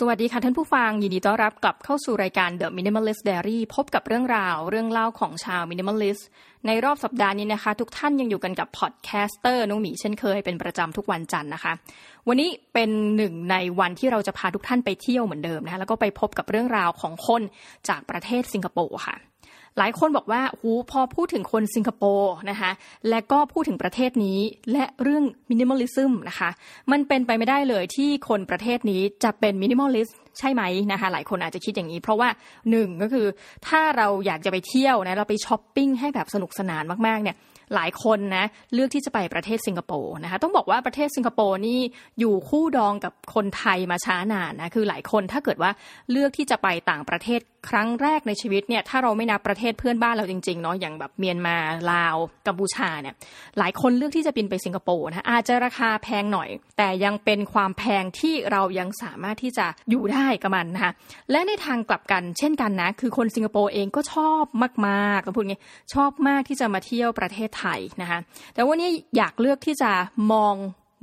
สวัสดีค่ะท่านผู้ฟัง ยินดีต้อนรับกลับเข้าสู่รายการ The Minimalist Diary พบกับเรื่องราว เรื่องเล่าของชาว Minimalist ในรอบสัปดาห์นี้นะคะ ทุกท่านยังอยู่กันกับ podcaster น้องหมีเช่นเคยเป็นประจำทุกวันจันทร์นะคะ วันนี้เป็นหนึ่งในวันที่เราจะพาทุกท่านไปเที่ยวเหมือนเดิมนะคะแล้วก็ไปพบกับเรื่องราวของคนจากประเทศสิงคโปร์ค่ะ หลายคนบอกว่าหูพอพูดถึงคนสิงคโปร์นะคะและก็พูดถึงประเทศนี้และเรื่องminimalism นะคะมันเป็นไปไม่ได้เลยที่คนประเทศนี้จะเป็น minimalist ใช่ไหมนะคะหลายคนอาจจะคิดอย่างนี้ เพราะว่าหนึ่งก็คือถ้าเราอยากจะไปเที่ยวนะเราไปช้อปปิ้งให้แบบสนุกสนานมากๆเนี่ยหลายคนนะเลือกที่จะไปประเทศสิงคโปร์นะคะต้องบอกว่าประเทศสิงคโปร์นี่อยู่คู่ดองกับคนไทยมาช้านานนะคือหลายคนถ้าเกิดว่าเลือกที่จะไปต่างประเทศ ครั้งแรกในชีวิตเนี่ยถ้าเราไม่นับประเทศเพื่อนบ้านเราจริงๆเนาะอย่างแบบเมียนมาลาวกัมพูชาเนี่ยหลายคนเลือกที่จะบินไปสิงคโปร์นะอาจจะราคาแพงหน่อย แต่ยังเป็นความแพงที่เรายังสามารถที่จะอยู่ได้กับมันนะคะและในทางกลับกันเช่นกันนะคือคนสิงคโปร์เองก็ชอบมากๆต้องพูดงี้ชอบมากที่จะมาเที่ยวประเทศไทยนะคะแต่วันนี้อยากเลือกที่จะมอง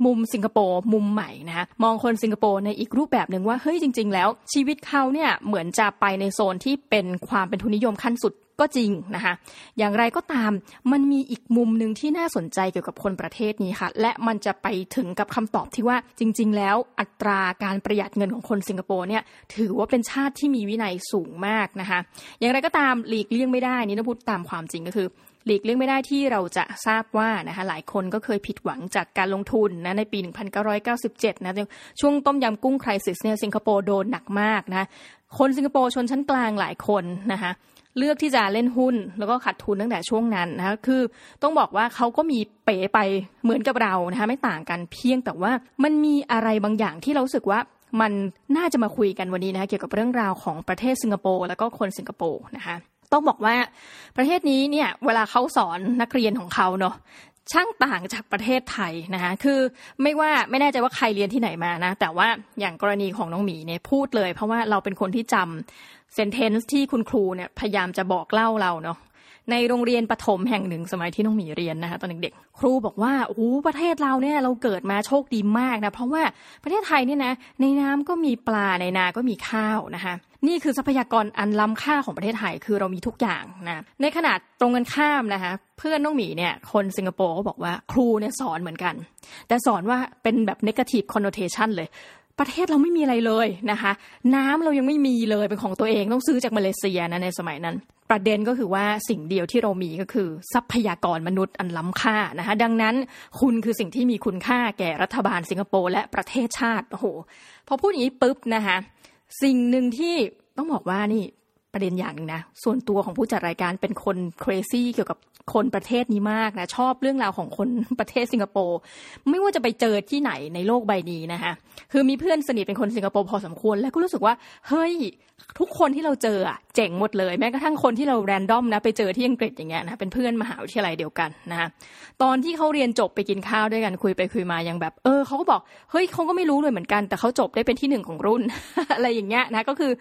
มุมสิงคโปร์มุมใหม่นะคะมองคนสิงคโปร์ในอีกรูปแบบหนึ่งว่าเฮ้ยจริง ๆ แล้ว ชีวิตเขาเนี่ยเหมือนจะไปในโซนที่เป็นความเป็นทุนนิยมขั้นสุดก็จริงนะคะ อย่างไรก็ตามมันมีอีกมุมหนึ่งที่น่าสนใจเกี่ยวกับคนประเทศนี้ค่ะ และมันจะไปถึงกับคำตอบที่ว่าจริง ๆ แล้วอัตราการประหยัดเงินของคนสิงคโปร์เนี่ยถือว่าเป็นชาติที่มีวินัยสูงมากนะคะ อย่างไรก็ตามหลีกเลี่ยงไม่ได้นี่ต้องพูดตามความจริงก็คือ หลีกเลี่ยงไม่ได้ที่เราจะทราบว่านะคะหลายคนก็เคยผิดหวังจากการลงทุนนะในปี 1997 นะช่วงต้มยำกุ้งคริสิสเนี่ยสิงคโปร์โดนหนักมากนะคนสิงคโปร์ชนชั้นกลางหลายคนนะคะเลือกที่จะเล่นหุ้นแล้วก็ขาดทุนตั้งแต่ช่วงนั้นนะคะคือต้องบอกว่าเขาก็มีเป๋ไปเหมือนกับเรานะคะไม่ต่างกันเพียงแต่ว่ามันมีอะไรบางอย่างที่เราสึกว่ามันน่าจะมาคุยกันวันนี้นะคะเกี่ยวกับเรื่องราวของประเทศสิงคโปร์แล้วก็คนสิงคโปร์นะคะ ต้องบอกว่าประเทศนี้เนี่ยเวลาเขาสอนนักเรียนของเขาเนาะช่างต่างจากประเทศไทยนะคะคือไม่ว่าไม่แน่ใจว่าใครเรียนที่ไหนมานะ แต่ว่าอย่างกรณีของน้องหมีเนี่ยพูดเลย เพราะว่าเราเป็นคนที่จำเซนเทนซ์ที่คุณครูเนี่ยพยายามจะบอกเล่าเราเนาะในโรงเรียนประถมแห่งหนึ่งสมัยที่น้องหมีเรียนนะคะตอนเด็กๆครูบอกว่าโอ้ประเทศเราเนี่ยเราเกิดมาโชคดีมากนะเพราะว่าประเทศไทยเนี่ยนะในน้ำก็มีปลาในนาก็มีข้าวนะคะ นี่คือทรัพยากรอันล้ำค่าของประเทศไทยคือเรามีทุกอย่างนะในขนาดตรงกันข้ามนะคะเพื่อนน้องหมีเนี่ยคนสิงคโปร์ก็บอกว่าครูเนี่ยสอนเหมือนกัน แต่สอนว่าเป็นแบบ negative connotation เลย ประเทศเราไม่มีอะไรเลยนะคะ น้ำเรายังไม่มีเลยเป็นของตัวเองต้องซื้อจากมาเลเซียนะในสมัยนั้นประเด็นก็คือว่าสิ่งเดียวที่เรามีก็คือทรัพยากรมนุษย์อันล้ำค่านะคะดังนั้นคุณคือสิ่งที่มีคุณค่าแก่รัฐบาลสิงคโปร์และประเทศชาติโอ้โหพอพูดอย่างนี้ปุ๊บนะคะ สิ่งหนึ่งที่ต้องบอกว่านี่ ประเด็นอย่างหนึ่งนะ ส่วนตัวของผู้จัดรายการเป็นคน crazy เกี่ยวกับคนประเทศนี้มากนะ ชอบเรื่องราวของคนประเทศสิงคโปร์ไม่ว่าจะไปเจอที่ไหนในโลกใบนี้นะคะคือมีเพื่อนสนิทเป็นคนสิงคโปร์พอสมควร แล้วก็รู้สึกว่า เฮ้ย ทุกคนที่เราเจออะเจ๋งหมดเลย แม้กระทั่งคนที่เราแรนดอมนะไปเจอที่อังกฤษอย่างเงี้ยนะเป็นเพื่อนมหาวิทยาลัยเดียวกันนะคะตอนที่เขาเรียนจบไปกินข้าวด้วยกันคุยไปคุยมายังแบบ เออเขาก็บอกเฮ้ยเขาก็ไม่รู้เลยเหมือนกัน แต่เขาจบได้เป็นที่หนึ่งของรุ่นอะไรอย่างเงี้ยนะก็คือ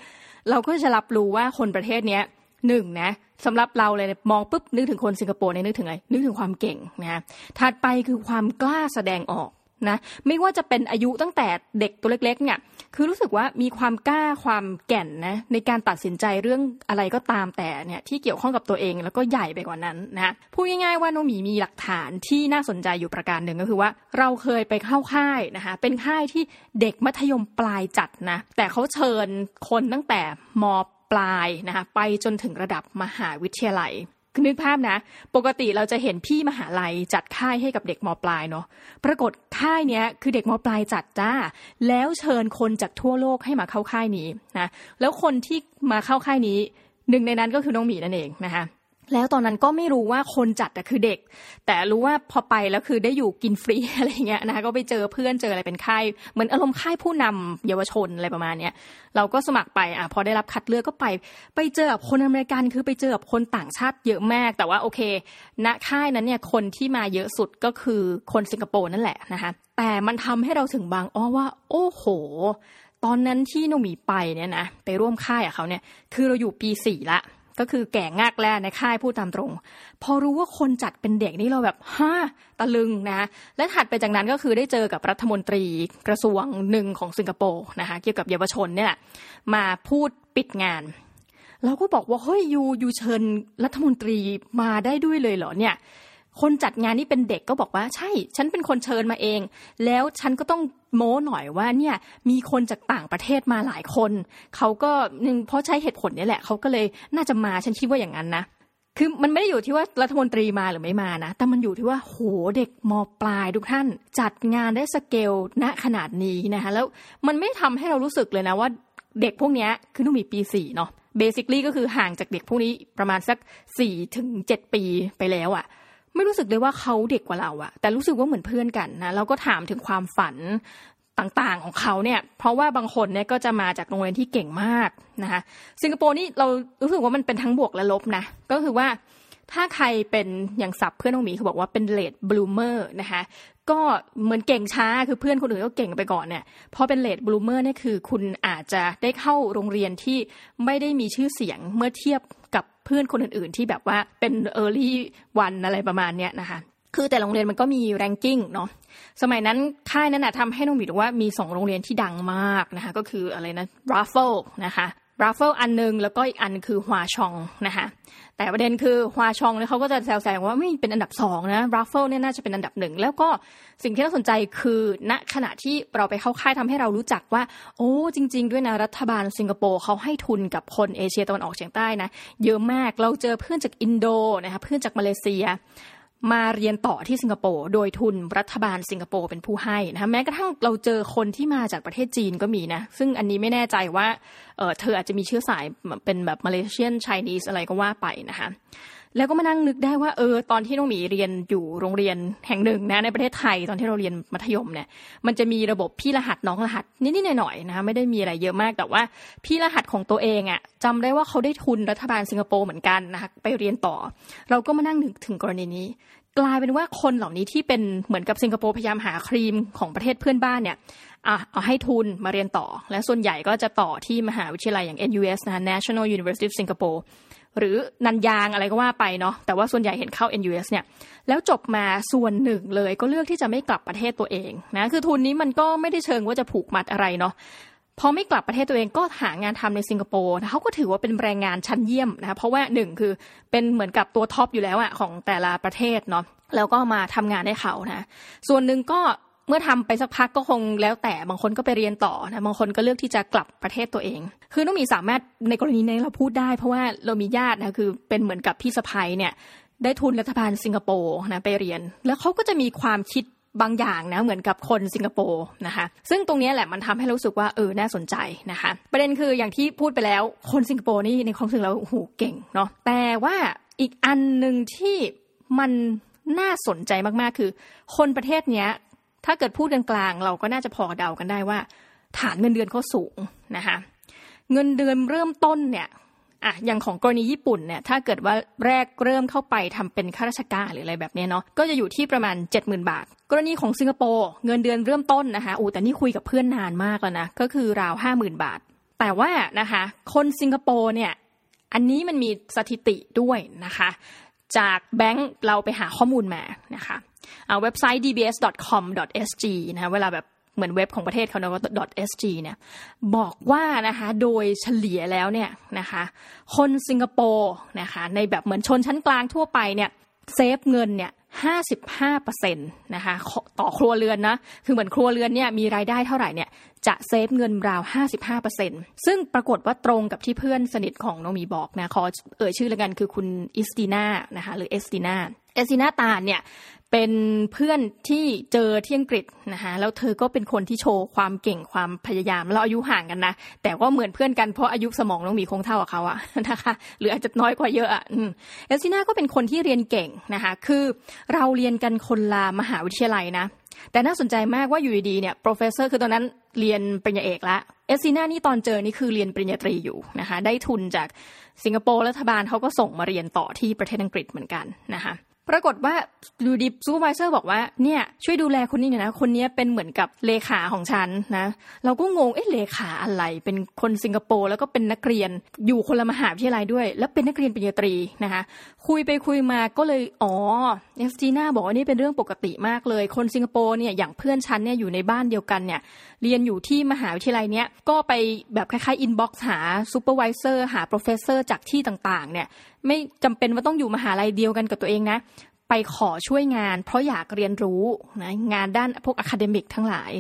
เราก็จะรับรู้ว่าคนประเทศเนี้ยหนึ่งนะสำหรับเราเลยมองปุ๊บนึกถึงคนสิงคโปร์เนี่ยนึกถึงอะไรนึกถึงความเก่งนะถัดไปคือความกล้าแสดงออก นะไม่ว่าจะเป็นอายุตั้งแต่เด็กตัวเล็กๆเนี่ยคือรู้สึกว่ามีความกล้าความแก่นนะในการตัดสินใจเรื่องอะไรก็ตามแต่เนี่ยที่เกี่ยวข้องกับตัวเองแล้วก็ใหญ่ไปกว่านั้นนะพูดง่ายๆว่าโนมีมีหลักฐานที่น่าสนใจอยู่ประการหนึ่งก็คือว่า เราเคยไปเข้าค่ายนะคะเป็นค่ายที่เด็กมัธยมปลายจัดนะแต่เขาเชิญคนตั้งแต่มปลายนะคะไปจนถึงระดับมหาวิทยาลัย นึกภาพนะ ปกติเราจะเห็นพี่มหาลัยจัดค่ายให้กับเด็กมปลายเนาะปรากฏค่ายเนี้ยคือเด็กมปลายจัดจ้า แล้วเชิญคนจากทั่วโลกให้มาเข้าค่ายนี้นะแล้วคนที่มาเข้าค่ายนี้หนึ่งในนั้นก็คือน้องหมีนั่นเองนะคะ แล้วตอนนั้นก็ไม่รู้ว่าคนจัดคือเด็ก แต่รู้ว่าพอไปแล้วคือได้อยู่กินฟรีอะไรเงี้ยนะคะก็ไปเจอเพื่อนเจออะไรเป็นค่ายเหมือนอารมณ์ค่ายผู้นำเยาวชนอะไรประมาณเนี้ยเราก็สมัครไปอะพอได้รับคัดเลือกก็ไป ไปเจอกับคนอเมริกันคือไปเจอกับคนต่างชาติเยอะมาก แต่ว่าโอเค ณค่ายนั้นเนี่ยคนที่มาเยอะสุดก็คือคนสิงคโปร์นั่นแหละนะคะแต่มันทำให้เราถึงบางอ้อว่า โอ้โห ตอนนั้นที่โนมีไปเนี่ยนะไปร่วมค่ายกับเขาเนี่ยคือเราอยู่ปีสี่ละ ก็คือแก่งากแล้ในค่ายพูดตามตรง พอรู้ว่าคนจัดเป็นเด็กนี่เราแบบฮ่าตะลึงนะ และถัดไปจากนั้นก็คือได้เจอกับรัฐมนตรีกระทรวงหนึ่งของสิงคโปร์นะคะเกี่ยวกับเยาวชนเนี่ยมาพูดปิดงานเราก็บอกว่าเฮ้ยยูยูเชิญรัฐมนตรีมาได้ด้วยเลยเหรอเนี่ย คนจัดงานนี่เป็นเด็กก็บอกว่าใช่ ฉันเป็นคนเชิญมาเอง แล้วฉันก็ต้องโม้หน่อยว่าเนี่ยมีคนจากต่างประเทศมาหลายคน เขาก็หนึ่งเพราะใช้เหตุผลนี่แหละ เขาก็เลยน่าจะมาฉันคิดว่าอย่างนั้นนะคือมันไม่ได้อยู่ที่ว่ารัฐมนตรีมาหรือไม่มานะ แต่มันอยู่ที่ว่าโหเด็กมปลายทุกท่าน จัดงานได้สเกลณขนาดนี้นะคะแล้วมันไม่ทำให้เรารู้สึกเลยนะว่าเด็กพวกนี้คือต้องมีปีสี่เนาะเบสิคลี่ก็คือห่างจากเด็กพวกนี้ประมาณสักสี่ถึงเจ็ดปีไปแล้วอะ่ะ ไม่รู้สึกเลยว่าเขาเด็กกว่าเราอะแต่รู้สึกว่าเหมือนเพื่อนกันนะเราก็ถามถึงความฝันต่างๆของเขาเนี่ย เพราะว่าบางคนเนี่ยก็จะมาจากโรงเรียนที่เก่งมากนะคะสิงคโปร์นี่เรารู้สึกว่ามันเป็นทั้งบวกและลบนะก็คือว่าถ้าใครเป็นอย่างศัพท์เพื่อนน้องหมีเขาบอกว่าเป็น late bloomer นะคะก็เหมือนเก่งช้าคือเพื่อนคนอื่นก็เก่งไปก่อนเนี่ยพอเป็น late bloomer เนี่ยคือคุณอาจจะได้เข้าโรงเรียนที่ไม่ได้มีชื่อเสียงเมื่อเทียบกับ เพื่อนคนอื่นๆที่แบบว่าเป็น early one อะไรประมาณเนี้ยนะคะคือแต่โรงเรียนมันก็มี ranking เนาะสมัยนั้นค่ายนั้นนะทำให้น้องหมีรู้ว่ามีสองโรงเรียนที่ดังมากนะคะก็คืออะไรนะราฟเฟิลนะคะ ราฟเฟิลอันนึงแล้วก็อีกอันคือ Hwa Chong นะคะแต่ประเด็นคือ Hwa Chong เนี่ยเขาก็จะแซวๆว่าไม่เป็นอันดับสองนะราฟเฟิลเนี่ยน่าจะเป็นอันดับหนึ่งแล้วก็สิ่งที่น่าสนใจคือณขณะที่เราไปเข้าค่ายทำให้เรารู้จักว่า โอ้จริง ๆ ด้วยนะรัฐบาลสิงคโปร์เขาให้ทุนกับคนเอเชียตะวันออกเฉียงใต้นะเยอะมากเราเจอเพื่อนจากอินโดนะคะเพื่อนจากมาเลเซีย มาเรียนต่อที่สิงคโปร์โดยทุนรัฐบาลสิงคโปร์เป็นผู้ให้นะคะแม้กระทั่งเราเจอคนที่มาจากประเทศจีนก็มีนะ ซึ่งอันนี้ไม่แน่ใจว่าเเธออาจจะมีเชื้อสายเป็นแบบมาเลเซียนไชนีสอะไรก็ว่าไปนะคะ แล้วก็มานั่งนึกได้ว่าเออตอนที่น้องหมีเรียนอยู่โรงเรียนแห่งหนึ่งนะในประเทศไทยตอนที่เราเรียนมัธยมเนี่ย มันจะมีระบบพี่รหัสน้องรหัสนิดๆหน่อยๆนะคะไม่ได้มีอะไรเยอะมากแต่ว่าพี่รหัสของตัวเองอะ่ะจำได้ว่าเขาได้ทุนรัฐบาลสิงคโปร์เหมือนกันนะคะไปเรียนต่อ เราก็มานั่งนึกถึงกรณีนี้ กลายเป็นว่าคนเหล่านี้ที่เป็นเหมือนกับสิงคโปร์พยายามหาครีมของประเทศเพื่อนบ้านเนี่ยเอาให้ทุนมาเรียนต่อ และส่วนใหญ่ก็จะต่อที่มหาวิทยาลัยอย่าง NUS นะ National University of Singapore หรือนันยางอะไรก็ว่าไปเนาะแต่ว่าส่วนใหญ่เห็นเข้า NUS เนี่ยแล้วจบมาส่วนหนึ่งเลยก็เลือกที่จะไม่กลับประเทศตัวเองนะคือทุนนี้มันก็ไม่ได้เชิงว่าจะผูกมัดอะไรเนาะพอไม่กลับประเทศตัวเองก็หางานทำในสิงคโปร์เขาก็ถือว่าเป็นแรงงานชั้นเยี่ยมนะคะเพราะว่าหนึ่งคือเป็นเหมือนกับตัวท็อปอยู่แล้วอะของแต่ละประเทศเนาะแล้วก็มาทำงานให้เขานะส่วนหนึ่งก็ เมื่อทำไปสักพักก็คงแล้วแต่บางคนก็ไปเรียนต่อนะบางคนก็เลือกที่จะกลับประเทศตัวเอง คือน้องมีสามารถในกรณีนี้เราพูดได้ เพราะว่าเรามีญาตินะคือเป็นเหมือนกับพี่สะพ้ยเนี่ย ได้ทุนรัฐบาลสิงคโปร์นะไปเรียน แล้วเขาก็จะมีความคิดบางอย่างนะเหมือนกับคนสิงคโปร์นะคะซึ่งตรงนี้แหละมันทำให้รู้สึกว่าเออน่าสนใจนะคะ ประเด็นคืออย่างที่พูดไปแล้วคนสิงคโปร์นี่ในความรู้สึกเราโอ้โหเก่งเนาะแต่ว่าอีกอันหนึ่งที่มันน่าสนใจมากๆ คือ คนประเทศเนี้ย ถ้าเกิดพูดกลางๆเราก็น่าจะพอเดากันได้ว่า ฐานเงินเดือนเขาสูงนะคะเงินเดือนเริ่มต้นเนี่ยอะอย่างของกรณีญี่ปุ่นเนี่ยถ้าเกิดว่าแรกเริ่มเข้าไปทำเป็นข้าราชการหรืออะไรแบบนี้เนาะก็จะอยู่ที่ประมาณ 70,000 บาท กรณีของสิงคโปร์เงินเดือนเริ่มต้นนะคะอูแต่นี่คุยกับเพื่อนนานมากแล้วนะก็คือราว 50,000 บาท แต่ว่านะคะคนสิงคโปร์เนี่ยอันนี้มันมีสถิติด้วยนะคะ จากแบงค์เราไปหาข้อมูลมานะคะ เว็บไซต์ dbs.com.sg นะเวลาแบบเหมือนเว็บของประเทศเขาเนาะ .sg เนี่ยบอกว่านะคะโดยเฉลี่ยแล้วเนี่ยนะคะคนสิงคโปร์นะคะในแบบเหมือนชนชั้นกลางทั่วไปเนี่ยเซฟเงินเนี่ย55%นะคะต่อครัวเรือนนะคือเหมือนครัวเรือนเนี่ยมีรายได้เท่าไหร่เนี่ยจะ save เงินราว 55%ซึ่งปรากฏว่าตรงกับที่เพื่อนสนิทของน้องหมีบอกนะขอเอ่ยชื่อแล้วกันคือคุณอิสตินานะคะหรือเอสตินาเอสตินาตาเนี่ย เป็นเพื่อนที่เจอที่อังกฤษนะคะแล้วเธอก็เป็นคนที่โชว์ความเก่งความพยายามเราอายุห่างกันนะแต่ว่าเหมือนเพื่อนกันเพราะอายุสมองน้องหมีคงเท่ากับเขาอะนะคะหรืออาจจะน้อยกว่าเยอะอะเอลซิน่าก็เป็นคนที่เรียนเก่งนะคะคือเราเรียนกันคนละมหาวิทยาลัยนะแต่น่าสนใจมากว่าอยู่ดีเนี่ย professor คือตอนนั้นเรียนปริญญาเอกแล้วเอสซีน่านี่ตอนเจอนี่คือเรียนปริญญาตรีอยู่นะคะได้ทุนจากสิงคโปร์รัฐบาลเขาก็ส่งมาเรียนต่อที่ประเทศอังกฤษเหมือนกันนะคะ ปรากฏว่าดูดิ supervisor บอกว่าเนี่ยช่วยดูแลคนนี้หน่อยนะคนนี้เป็นเหมือนกับเลขาของฉันนะเราก็งงเอ๊ะเลขาอะไรเป็นคนสิงคโปร์แล้วก็เป็นนักเรียนอยู่คนละมหาวิทยาลัยด้วย แล้วเป็นนักเรียนปริญญาตรีนะคะคุยไปคุยมาก็เลยอ๋อเอสจีน่าบอกว่านี่เป็นเรื่องปกติมากเลย คนสิงคโปร์เนี่ยอย่างเพื่อนฉันเนี่ยอยู่ในบ้านเดียวกันเนี่ยเรียนอยู่ที่มหาวิทยาลัยเนี้ยก็ไปแบบคล้ายๆ inbox หา supervisor หา professor จากที่ต่างๆเนี่ย ไม่จำเป็นว่าต้องอยู่มหาลัยเดียวกันกับตัวเองนะ ไปขอช่วยงาน เพราะอยากเรียนรู้นะงานด้านพวก academic ทั้งหลาย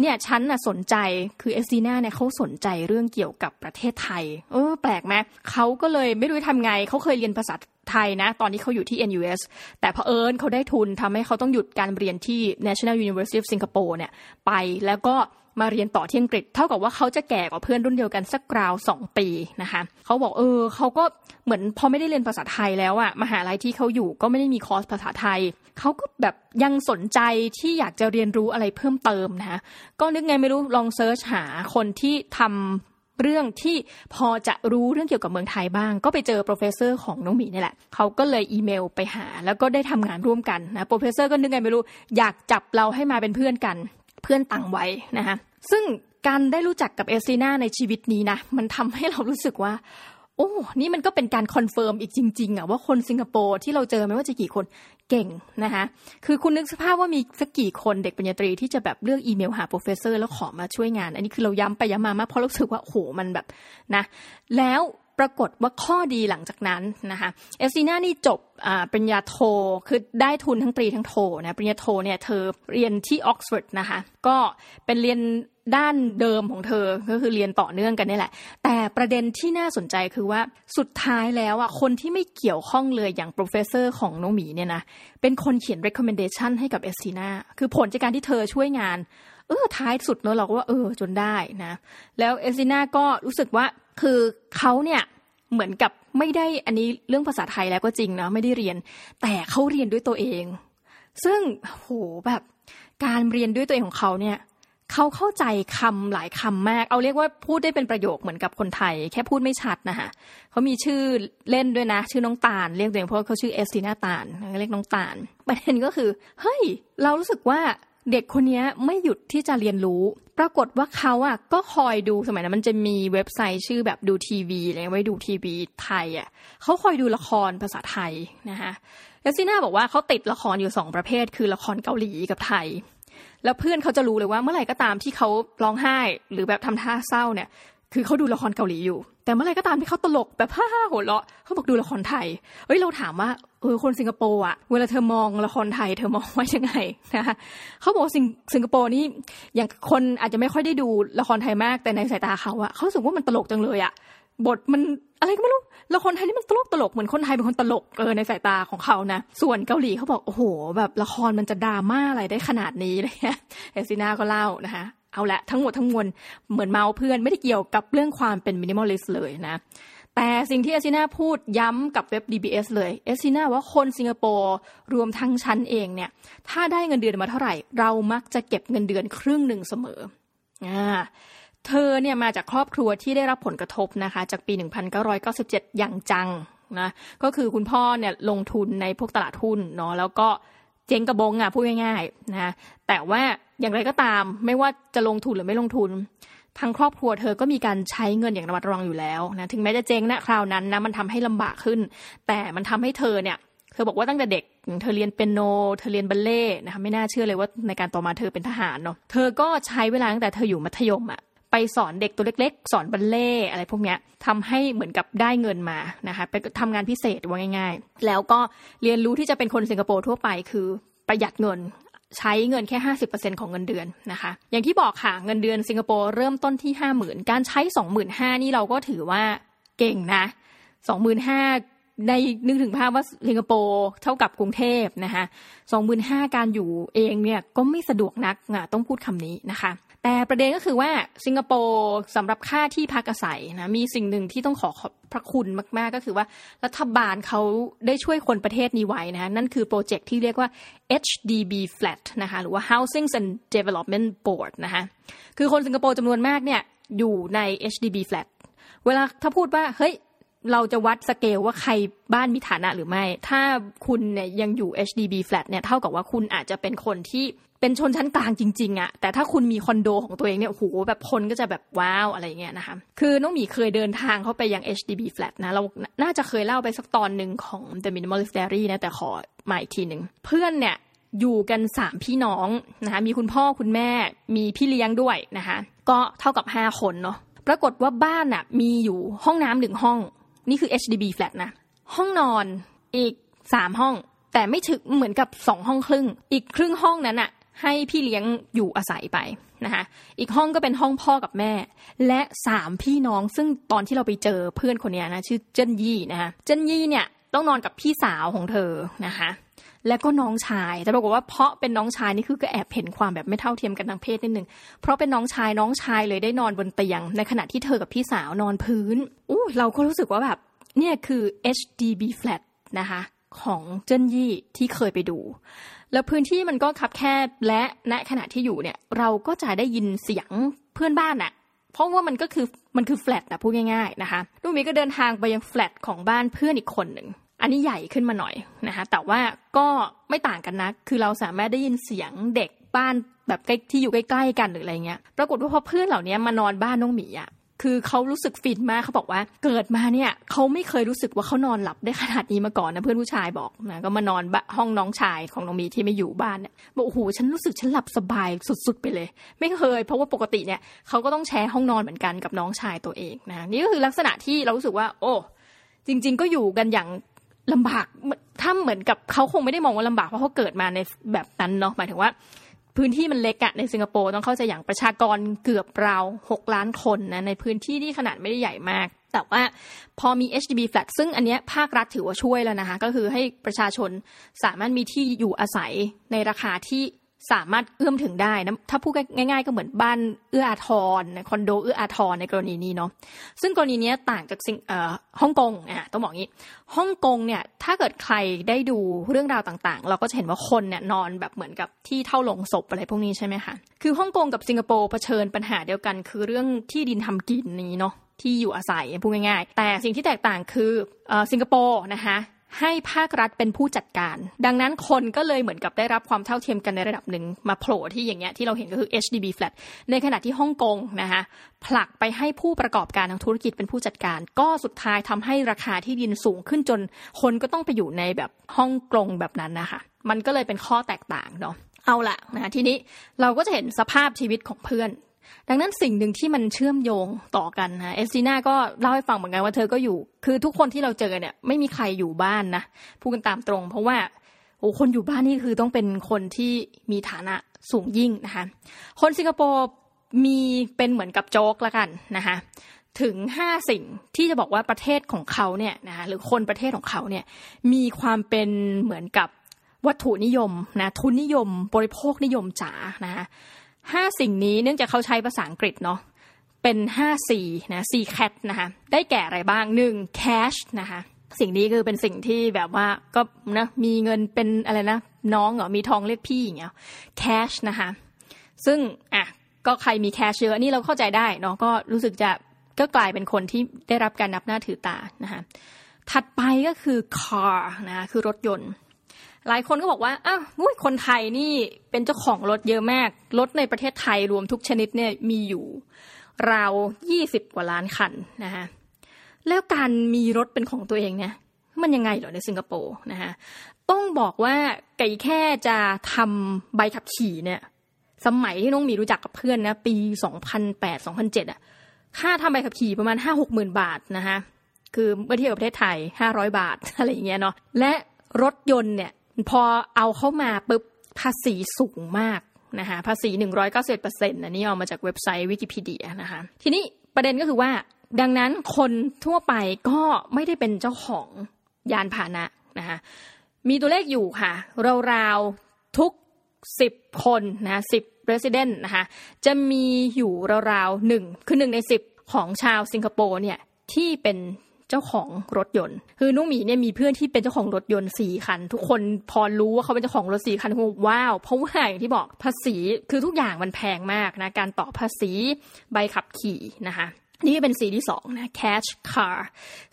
เนี่ยฉันน่ะสนใจคือเอสซีนาเนี่ยเขาสนใจเรื่องเกี่ยวกับประเทศไทย เออ แปลกไหมเขาก็เลยไม่รู้ทำไงเขาเคยเรียนภาษาไทยนะ ตอนนี้เขาอยู่ที่ NUS แต่เผอิญเขาได้ทุนทำให้เขาต้องหยุดการเรียนที่ National University of Singapore เนี่ยไปแล้วก็ มาเรียนต่อที่อังกฤษ เท่ากับว่าเขาจะแก่กว่าเพื่อนรุ่นเดียวกันสักราวสองปีนะคะเขาบอกเออเขาก็เหมือนพอไม่ได้เรียนภาษาไทยแล้วอะมหาลัยที่เขาอยู่ก็ไม่ได้มีคอร์สภาษาไทยเขาก็แบบยังสนใจที่อยากจะเรียนรู้อะไรเพิ่มเติมนะคะก็นึกไงไม่รู้ลอง search หาคนที่ทำเรื่องที่พอจะรู้เรื่องเกี่ยวกับเมืองไทยบ้าง ก็ไปเจอ professor ของน้องหมีนี่แหละเขาก็เลยอีเมลไปหา แล้วก็ได้ทำงานร่วมกันนะ professor ก็นึกไงไม่รู้ อยากจับเราให้มาเป็นเพื่อนกัน เพื่อนต่างวัยนะคะซึ่งการได้รู้จักกับเอซีนาในชีวิตนี้นะมันทำให้เรารู้สึกว่า โอ้นี่มันก็เป็นการ confirm อีกจริงๆอะว่าคนสิงคโปร์ที่เราเจอไม่ว่าจะกี่คนเก่งนะคะคือคุณนึกสภาพว่ามีสักกี่คนเด็กปริญญาตรีที่จะแบบเลือกอีเมลหา professor แล้วขอมาช่วยงาน อันนี้คือเราย้ำไปย้ำมา มากเพราะรู้สึกว่าโอ้โหมันแบบนะ แล้ว ปรากฏว่าข้อดีหลังจากนั้นนะคะเอซีน่านี่จบปริญญาโทคือได้ทุนทั้งตรีทั้งโทนะปริญญาโทเนี่ยเธอเรียนที่ออกซฟอร์ดนะคะก็เป็นเรียนด้านเดิมของเธอก็คือเรียนต่อเนื่องกันนี่แหละ แต่ประเด็นที่น่าสนใจคือว่าสุดท้ายแล้วอะคนที่ไม่เกี่ยวข้องเลยอย่าง professor ของน้องหมีเนี่ยนะเป็นคนเขียน recommendation ให้กับเอสซีนาคือผลจากการที่เธอช่วยงานเออท้ายสุดเนอะเราก็ว่าเออจนได้นะ แล้วเอสซีน่าก็รู้สึกว่า คือเขาเนี่ยเหมือนกับไม่ได้อันนี้เรื่องภาษาไทยแล้วก็จริงนะไม่ได้เรียน แต่เขาเรียนด้วยตัวเอง ซึ่งโหแบบการเรียนด้วยตัวเองของเขาเนี่ยเขาเข้าใจคำหลายคำมาก เอาเรียกว่าพูดได้เป็นประโยคเหมือนกับคนไทย แค่พูดไม่ชัดนะคะเขามีชื่อเล่นด้วยนะ ชื่อน้องตาลเรียกตัวเองเพราะเขาชื่อเอสตินาตาลเรียกน้องตาลประเด็นก็คือเฮ้ยเรารู้สึกว่า เด็กคนนี้ไม่หยุดที่จะเรียนรู้ ปรากฏว่าเขาอะก็คอยดูสมัยนั้นมันจะมีเว็บไซต์ชื่อแบบดูทีวีอะไรไว้ดูทีวีไทยอะเขาคอยดูละครภาษาไทยนะคะแล้วซีนาบอกว่าเขาติดละครอยู่สองประเภท คือละครเกาหลีกับไทย แล้วเพื่อนเขาจะรู้เลยว่าเมื่อไหร่ก็ตามที่เขาร้องไห้ หรือแบบทำท่าเศร้าเนี่ย คือเขาดูละครเกาหลีอยู่ แต่เมื่อไรก็ตามที่เขาตลกแบบฮ่าฮ่าโหดเลาะเขาบอกดูละครไทยเฮ้ยเราถามว่าเออคนสิงคโปร์อะเวลาเธอมองละครไทย เธอมองว่ายังไงนะคะเขาบอกสิงสิงคโปร์นี่อย่างคนอาจจะไม่ค่อยได้ดูละครไทยมากแต่ในสายตาเขาอะเขาสึกว่ามันตลกจังเลยอะบทมันอะไรก็ไม่รู้ละครไทยนี่มันตลกตลกเหมือนคนไทยเป็นคนตลกเออในสายตาของเขานะ ส่วนเกาหลีเขาบอกโอ้โห แบบละครมันจะดราม่าอะไรได้ขนาดนี้เลยเอซิน่าก็เล่านะคะ เอาละทั้งหมดทั้งมวลเหมือนเมาท์เพื่อนไม่ได้เกี่ยวกับเรื่องความเป็น minimalist เลยนะ แต่สิ่งที่เอซิน่าพูดย้ำกับเว็บ DBS เลยเอซิน่าว่าคนสิงคโปร์รวมทั้งชั้นเองเนี่ย ถ้าได้เงินเดือนมาเท่าไหร่ เรามักจะเก็บเงินเดือนครึ่งหนึ่งเสมออ่าเธอเนี่ยมาจากครอบครัวที่ได้รับผลกระทบนะคะ จากปี 1997 อย่างจังนะก็คือคุณพ่อเนี่ยลงทุนในพวกตลาดหุ้นเนาะแล้วก็ เจ๊งกระบงอะพูดง่ายๆนะแต่ว่าอย่างไรก็ตามไม่ว่าจะลงทุนหรือไม่ลงทุนทางครอบครัวเธอก็มีการใช้เงินอย่างระมัดระวังอยู่แล้วนะถึงแม้จะเจ๊งนะคราวนั้นนะมันทำให้ลำบากขึ้น แต่มันทำให้เธอเนี่ย เธอบอกว่าตั้งแต่เด็ก เธอเรียนเป็นโน เธอเรียนบัลเล่นะคะไม่น่าเชื่อเลยว่าในการต่อมาเธอเป็นทหารเนาะเธอก็ใช้เวลาตั้งแต่เธออยู่มัธยมอะ ไปสอนเด็กตัวเล็ก ๆ สอนบัลเล่อะไรพวกนี้ทำให้เหมือนกับได้เงินมานะคะไปทำงานพิเศษว่าง่าย ๆ แล้วก็เรียนรู้ที่จะเป็นคนสิงคโปร์ทั่วไปคือประหยัดเงินใช้เงินแค่ 50%ของเงินเดือนนะคะ อย่างที่บอกค่ะเงินเดือนสิงคโปร์เริ่มต้นที่ 50,000 การใช้ 25,000นี่เราก็ถือว่าเก่งนะ 25,000ในนึกถึงภาพว่าสิงคโปร์เท่ากับกรุงเทพนะคะ25,000การอยู่เองเนี่ยก็ไม่สะดวกนักอะต้องพูดคำนี้นะคะ แต่ประเด็นก็คือว่าสิงคโปร์สำหรับค่าที่พักอาศัยนะมีสิ่งหนึ่งที่ต้องขอขอบพระคุณมาก ๆ ก็คือว่ารัฐบาลเขาได้ช่วยคนประเทศนี้ไว้นะนั่นคือโปรเจกต์ที่เรียกว่า HDB Flat นะคะหรือว่า Housing and Development Board นะคะคือคนสิงคโปร์จำนวนมากเนี่ยอยู่ใน HDB Flat เวลาถ้าพูดว่าเฮ้ยเราจะวัดสเกลว่าใครบ้านมีฐานะหรือไม่ ถ้าคุณเนี่ยยังอยู่ HDB flat เนี่ยเท่ากับว่าคุณอาจจะเป็นคนที่ เป็นชนชั้นกลางจริงๆอะแต่ถ้าคุณมีคอนโดของตัวเองเนี่ยโอ้โหแบบคนก็จะแบบว้าวอะไรเงี้ยนะคะคือน้องหมีเคยเดินทางเข้าไปยัง HDB flat นะเราน่าจะเคยเล่าไปสักตอนหนึ่งของ The Minimalist Diary นะแต่ขอมาอีกทีหนึ่งเพื่อนเนี่ยอยู่กันสามพี่น้องนะคะมีคุณพ่อคุณแม่มีพี่เลี้ยงด้วยนะคะก็เท่ากับห้าคนเนาะปรากฏว่าบ้านอะมีอยู่ห้องน้ำหนึ่งห้อง นี่คือ HDB flat นะ ห้องนอนอีกสามห้อง แต่ไม่ถึงเหมือนกับสองห้องครึ่ง อีกครึ่งห้องนั้นอะ ให้พี่เลี้ยงอยู่อาศัยไปนะคะอีกห้องก็เป็นห้องพ่อกับแม่ และสามพี่น้องซึ่งตอนที่เราไปเจอเพื่อนคนนี้นะชื่อเจิ้นยี่นะคะเจิ้นยี่เนี่ยต้องนอนกับพี่สาวของเธอนะคะและก็น้องชาย แต่ปรากฏว่าเพราะเป็นน้องชายนี่คือก็แอบเห็นความแบบไม่เท่าเทียมกันทางเพศนิดนึง เพราะเป็นน้องชายน้องชายเลยได้นอนบนเตียง ในขณะที่เธอกับพี่สาวนอนพื้นอู้เราก็รู้สึกว่าแบบเนี่ยคือ HDB flat นะคะ ของเจิ้นยี่ที่เคยไปดู แล้วพื้นที่มันก็คับแคบและณขณะที่อยู่เนี่ย เราก็จะได้ยินเสียงเพื่อนบ้านอะเพราะว่ามันก็คือมันคือแฟลตนะพูดง่ายๆนะคะลูกมีก็เดินทางไปยังแฟลตของบ้านเพื่อนอีกคนหนึ่งอันนี้ใหญ่ขึ้นมาหน่อยนะคะแต่ว่าก็ไม่ต่างกันนะคือเราสามารถได้ยินเสียงเด็กบ้านแบบใกล้ที่อยู่ใกล้ๆกันหรืออะไรเงี้ย ปรากฏว่าพอเพื่อนเหล่านี้มานอนบ้านน้องหมีอะ คือเขารู้สึกฟินมากเขาบอกว่า เกิดมาเนี่ยเขาไม่เคยรู้สึกว่าเขานอนหลับได้ขนาดนี้มาก่อนนะเพื่อนผู้ชายบอกนะก็มานอนห้องน้องชายของน้องมีที่ไม่อยู่บ้านเนี่ยบอกโอ้โหฉันรู้สึกฉันหลับสบายสุดๆไปเลย ไม่เคย เพราะว่าปกติเนี่ยเขาก็ต้องแชร์ห้องนอนเหมือนกันกับน้องชายตัวเองนะนี่ก็คือลักษณะที่เรารู้สึกว่า โอ้จริง ๆ ก็อยู่กันอย่างลำบากถ้าเหมือนกับเขาคงไม่ได้มองว่าลำบากเพราะเขาเกิดมาในแบบนั้นเนาะหมายถึงว่า พื้นที่มันเล็กอะในสิงคโปร์ต้องเข้าใจอย่างประชากรเกือบราวหกล้านคนนะในพื้นที่ที่ขนาดไม่ได้ใหญ่มาก แต่ว่าพอมี HDB flat ซึ่งอันนี้ภาครัฐถือว่าช่วยแล้วนะคะ ก็คือให้ประชาชนสามารถมีที่อยู่อาศัยในราคาที่ สามารถเอื้อมถึงได้นะถ้าพูดง่ายๆก็เหมือนบ้านเอื้ออาทรคอนโดเอื้ออาทรในกรณีนี้เนาะซึ่งกรณีนี้ต่างจากสิงฮ่องกงอะต้องบอกงี้ฮ่องกงเนี่ยถ้าเกิดใครได้ดูเรื่องราวต่างๆ เราก็จะเห็นว่าคนเนี่ยนอนแบบเหมือนกับที่เท่าลงศพอะไรพวกนี้ใช่ไหมคะคือฮ่องกงกับสิงคโปร์เผชิญปัญหาเดียวกัน คือเรื่องที่ดินทำกินนี้เนาะที่อยู่อาศัยพูดง่ายๆ แต่สิ่งที่แตกต่างคือสิงคโปร์นะคะ ให้ภาครัฐเป็นผู้จัดการ ดังนั้นคนก็เลยเหมือนกับได้รับความเท่าเทียมกันในระดับหนึ่งมาโผล่ที่อย่างเงี้ยที่เราเห็นก็คือ HDB flat ในขณะที่ฮ่องกงนะคะผลักไปให้ผู้ประกอบการทางธุรกิจเป็นผู้จัดการ ก็สุดท้ายทำให้ราคาที่ดินสูงขึ้นจนคนก็ต้องไปอยู่ในแบบห้องกงแบบนั้นนะคะมันก็เลยเป็นข้อแตกต่างเนาะเอาละนะทีนี้เราก็จะเห็นสภาพชีวิตของเพื่อน ดังนั้นสิ่งหนึ่งที่มันเชื่อมโยงต่อกันนะเอสซีนาก็เล่าให้ฟังเหมือนกันว่าเธอก็อยู่ คือทุกคนที่เราเจอเนี่ยไม่มีใครอยู่บ้านนะพูดกันตามตรง เพราะว่าโอ้คนอยู่บ้านนี่คือต้องเป็นคนที่มีฐานะสูงยิ่งนะคะคนสิงคโปร์มีเป็นเหมือนกับโจ๊กละกันนะคะถึงห้าสิ่งที่จะบอกว่าประเทศของเขาเนี่ยนะคะหรือคนประเทศของเขาเนี่ยมีความเป็นเหมือนกับวัตถุนิยมนะทุนนิยมบริโภคนิยมจ๋านะคะ ห้าสิ่งนี้เนื่องจากเขาใช้ภาษาอังกฤษเนาะเป็นห้าสีนะสี่แคทนะคะได้แก่อะไรบ้างหนึ่งแคชนะคะสิ่งนี้คือเป็นสิ่งที่แบบว่าก็นะมีเงินเป็นอะไรนะน้องเหรอมีทองเรียกพี่อย่างเงี้ยแคชนะคะซึ่งอะก็ใครมีแคชเยอะนี่เราเข้าใจได้เนาะก็รู้สึกจะก็กลายเป็นคนที่ได้รับการนับหน้าถือตานะคะถัดไปก็คือ car นะคะคือรถยนต์ หลายคนก็บอกว่าอ้าวคนไทยนี่เป็นเจ้าของรถเยอะมาก รถในประเทศไทยรวมทุกชนิดเนี่ยมีอยู่ราวยี่สิบกว่าล้านคันนะคะแล้วการมีรถเป็นของตัวเองเนี่ยมันยังไงเหรอในสิงคโปร์นะคะต้องบอกว่าไก่แค่จะทำใบขับขี่เนี่ย สมัยที่น้องมีรู้จักกับเพื่อนนะปีสองพันแปดสองพันเจ็ดอะค่าทำใบขับขี่ประมาณห้าหกหมื่นบาทนะคะคือเมื่อเทียบกับประเทศไทยห้าร้อยบาทอะไรอย่างเงี้ยเนาะและรถยนต์เนี่ย พอเอาเข้ามาปุ๊บภาษีสูงมากนะคะภาษี 191%อันนี้เอามาจากเว็บไซต์วิกิพีเดียนะคะทีนี้ประเด็นก็คือว่า ดังนั้นคนทั่วไปก็ไม่ได้เป็นเจ้าของยานพาหนะนะคะมีตัวเลขอยู่ค่ะ ราวๆทุก 10 คนนะสิบ resident นะคะจะมีอยู่ราวๆหนึ่งคือหนึ่งในสิบของชาวสิงคโปร์เนี่ยที่เป็น เจ้าของรถยนต์ คือนุ้งหมีเนี่ยมีเพื่อนที่เป็นเจ้าของรถยนต์สี่คัน ทุกคนพอรู้ว่าเขาเป็นเจ้าของรถสี่คันก็ว้าว เพราะว่าอย่างที่บอกภาษีคือทุกอย่างมันแพงมากนะการต่อภาษีใบขับขี่นะคะนี่เป็น C ที่สองนะ cash car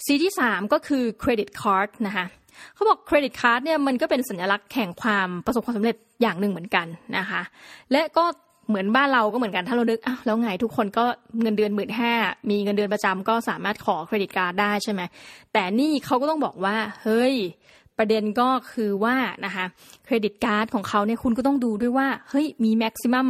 C ที่สามก็คือ credit card นะคะเขาบอก credit card เนี่ยมันก็เป็นสัญลักษณ์แห่งความประสบความสำเร็จอย่างหนึ่งเหมือนกันนะคะและก็ เหมือนบ้านเราก็เหมือนกันถ้าเรานึกอ้าวแล้วไงทุกคนก็เงินเดือนหมื่นห้ามีเงินเดือนประจำก็สามารถขอ credit card ได้ใช่ไหมแต่นี่เขาก็ต้องบอกว่า เฮ้ย ประเด็นก็คือว่านะคะ credit card ของเขาเนี่ยคุณก็ต้องดูด้วยว่าเฮ้ยมี maximum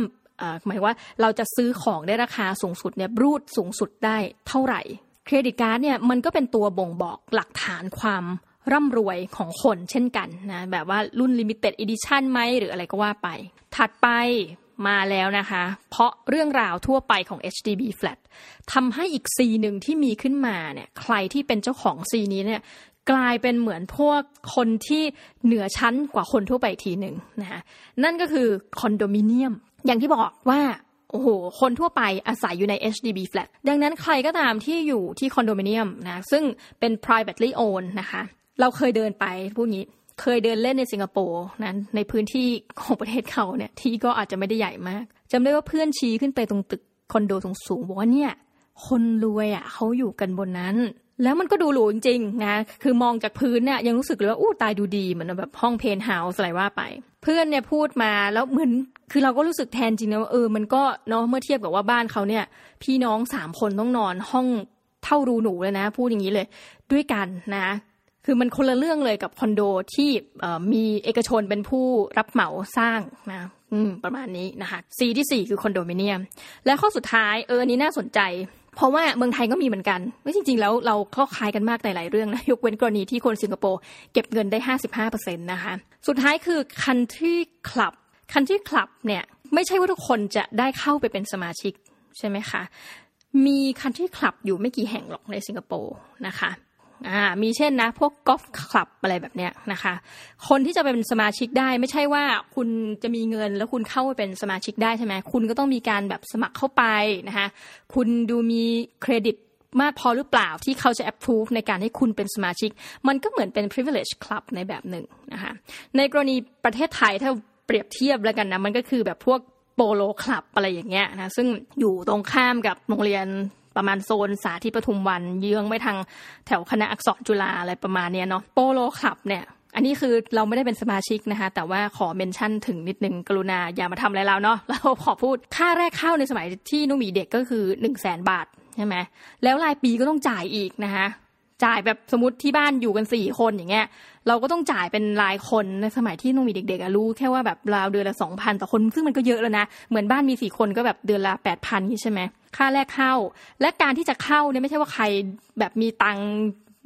หมายว่าเราจะซื้อของได้ราคาสูงสุดเนี่ยรูดสูงสุดได้เท่าไหร่เครดิตการ์ดเนี่ยมันก็เป็นตัวบ่งบอกหลักฐานความร่ำรวยของคนเช่นกันนะแบบว่ารุ่น limited edition ไหมหรืออะไรก็ว่าไป ถัดไป มาแล้วนะคะ เพราะเรื่องราวทั่วไปของ HDB Flat ทำให้อีกซีหนึ่งที่มีขึ้นมาเนี่ย ใครที่เป็นเจ้าของซีนี้เนี่ยกลายเป็นเหมือนพวกคนที่เหนือชั้นกว่าคนทั่วไปทีหนึ่งนะคะนั่นก็คือคอนโดมิเนียม อย่างที่บอกว่าโอ้โห คนทั่วไปอาศัยอยู่ใน HDB flat ดังนั้นใครก็ตามที่อยู่ที่คอนโดมิเนียมนะ ซึ่งเป็น privately owned นะคะ เราเคยเดินไปพูดงี้ เคยเดินเล่นในสิงคโปร์นั้นในพื้นที่ของประเทศเขาเนี่ยที่ก็อาจจะไม่ได้ใหญ่มากจำได้ว่าเพื่อนชี้ขึ้นไปตรงตึกคอนโดสูงๆบอกว่าเนี่ย คนรวยอะเขาอยู่กันบนนั้น แล้วมันก็ดูหรูจริงๆนะคือมองจากพื้นเนี่ยยังรู้สึกเลยว่าอู้ตายดูดีเหมือนแบบห้องเพนท์เฮาส์อะไรว่าไป เพื่อนเนี่ยพูดมาแล้วเหมือนคือเราก็รู้สึกแทนจริงนะว่าเออมันก็เนาะเมื่อเทียบกับว่าบ้านเขาเนี่ย พี่น้องสามคนต้องนอนห้องเท่ารูหนูเลยนะ พูดอย่างนี้เลย ด้วยกันนะ คือมันคนละเรื่องเลยกับคอนโดที่มีเอกชนเป็นผู้รับเหมาสร้างนะประมาณนี้นะคะ C ที่ 4 คือคอนโดมิเนียม และข้อสุดท้ายเอออันนี้น่าสนใจ เพราะว่าเมืองไทยก็มีเหมือนกันไม่จริง ๆ แล้วเราก็คล้ายกันมากในหลายเรื่องนะยกเว้นกรณีที่คนสิงคโปร์เก็บเงินได้ 55%นะคะสุดท้ายคือ Country Club Country Club เนี่ยไม่ใช่ว่าทุกคนจะได้เข้าไปเป็นสมาชิกใช่ไหมคะมี Country Club อยู่ไม่กี่แห่งหรอกในสิงคโปร์นะคะ อ่ามีเช่นนะ พวกกอล์ฟคลับอะไรแบบเนี้ยนะคะ คนที่จะเป็นสมาชิกได้ไม่ใช่ว่าคุณจะมีเงินแล้วคุณเข้าไปเป็นสมาชิกได้ใช่ไหมคุณก็ต้องมีการแบบสมัครเข้าไปนะคะคุณดูมีเครดิตมากพอหรือเปล่าที่เขาจะ approve ในการให้คุณเป็นสมาชิก มันก็เหมือนเป็น privilege club ในแบบหนึ่งนะคะในกรณีประเทศไทยถ้าเปรียบเทียบแล้วกันนะมันก็คือแบบพวกโปโลคลับอะไรอย่างเงี้ยนะซึ่งอยู่ตรงข้ามกับโรงเรียน ประมาณโซนสาธิตปทุมวัน เยื้องไปทางแถวคณะอักษรจุฬาอะไรประมาณเนี้ยเนาะโปโลคลับเนี่ยอันนี้คือเราไม่ได้เป็นสมาชิกนะคะ แต่ว่าขอเมนชั่นถึงนิดนึงกรุณาอย่ามาทำอะไรเราเนาะเราขอพูดค่าแรกเข้าในสมัยที่นุ่มีเด็กก็คือหนึ่งแสนบาทใช่ไหมแล้วรายปีก็ต้องจ่ายอีกนะคะจ่ายแบบสมมติที่บ้านอยู่กันสี่คนอย่างเงี้ย เราก็ต้องจ่ายเป็นรายคนในสมัยที่นุ่มีเด็กๆรู้แค่ว่าแบบราวเดือนละสองพันต่อคนซึ่งมันก็เยอะแล้วนะ เหมือนบ้านมีสี่คนก็แบบเดือนละแปดพันใช่ไหม ค่าแรกเข้า และการที่จะเข้าเนี่ยไม่ใช่ว่าใครแบบมีตัง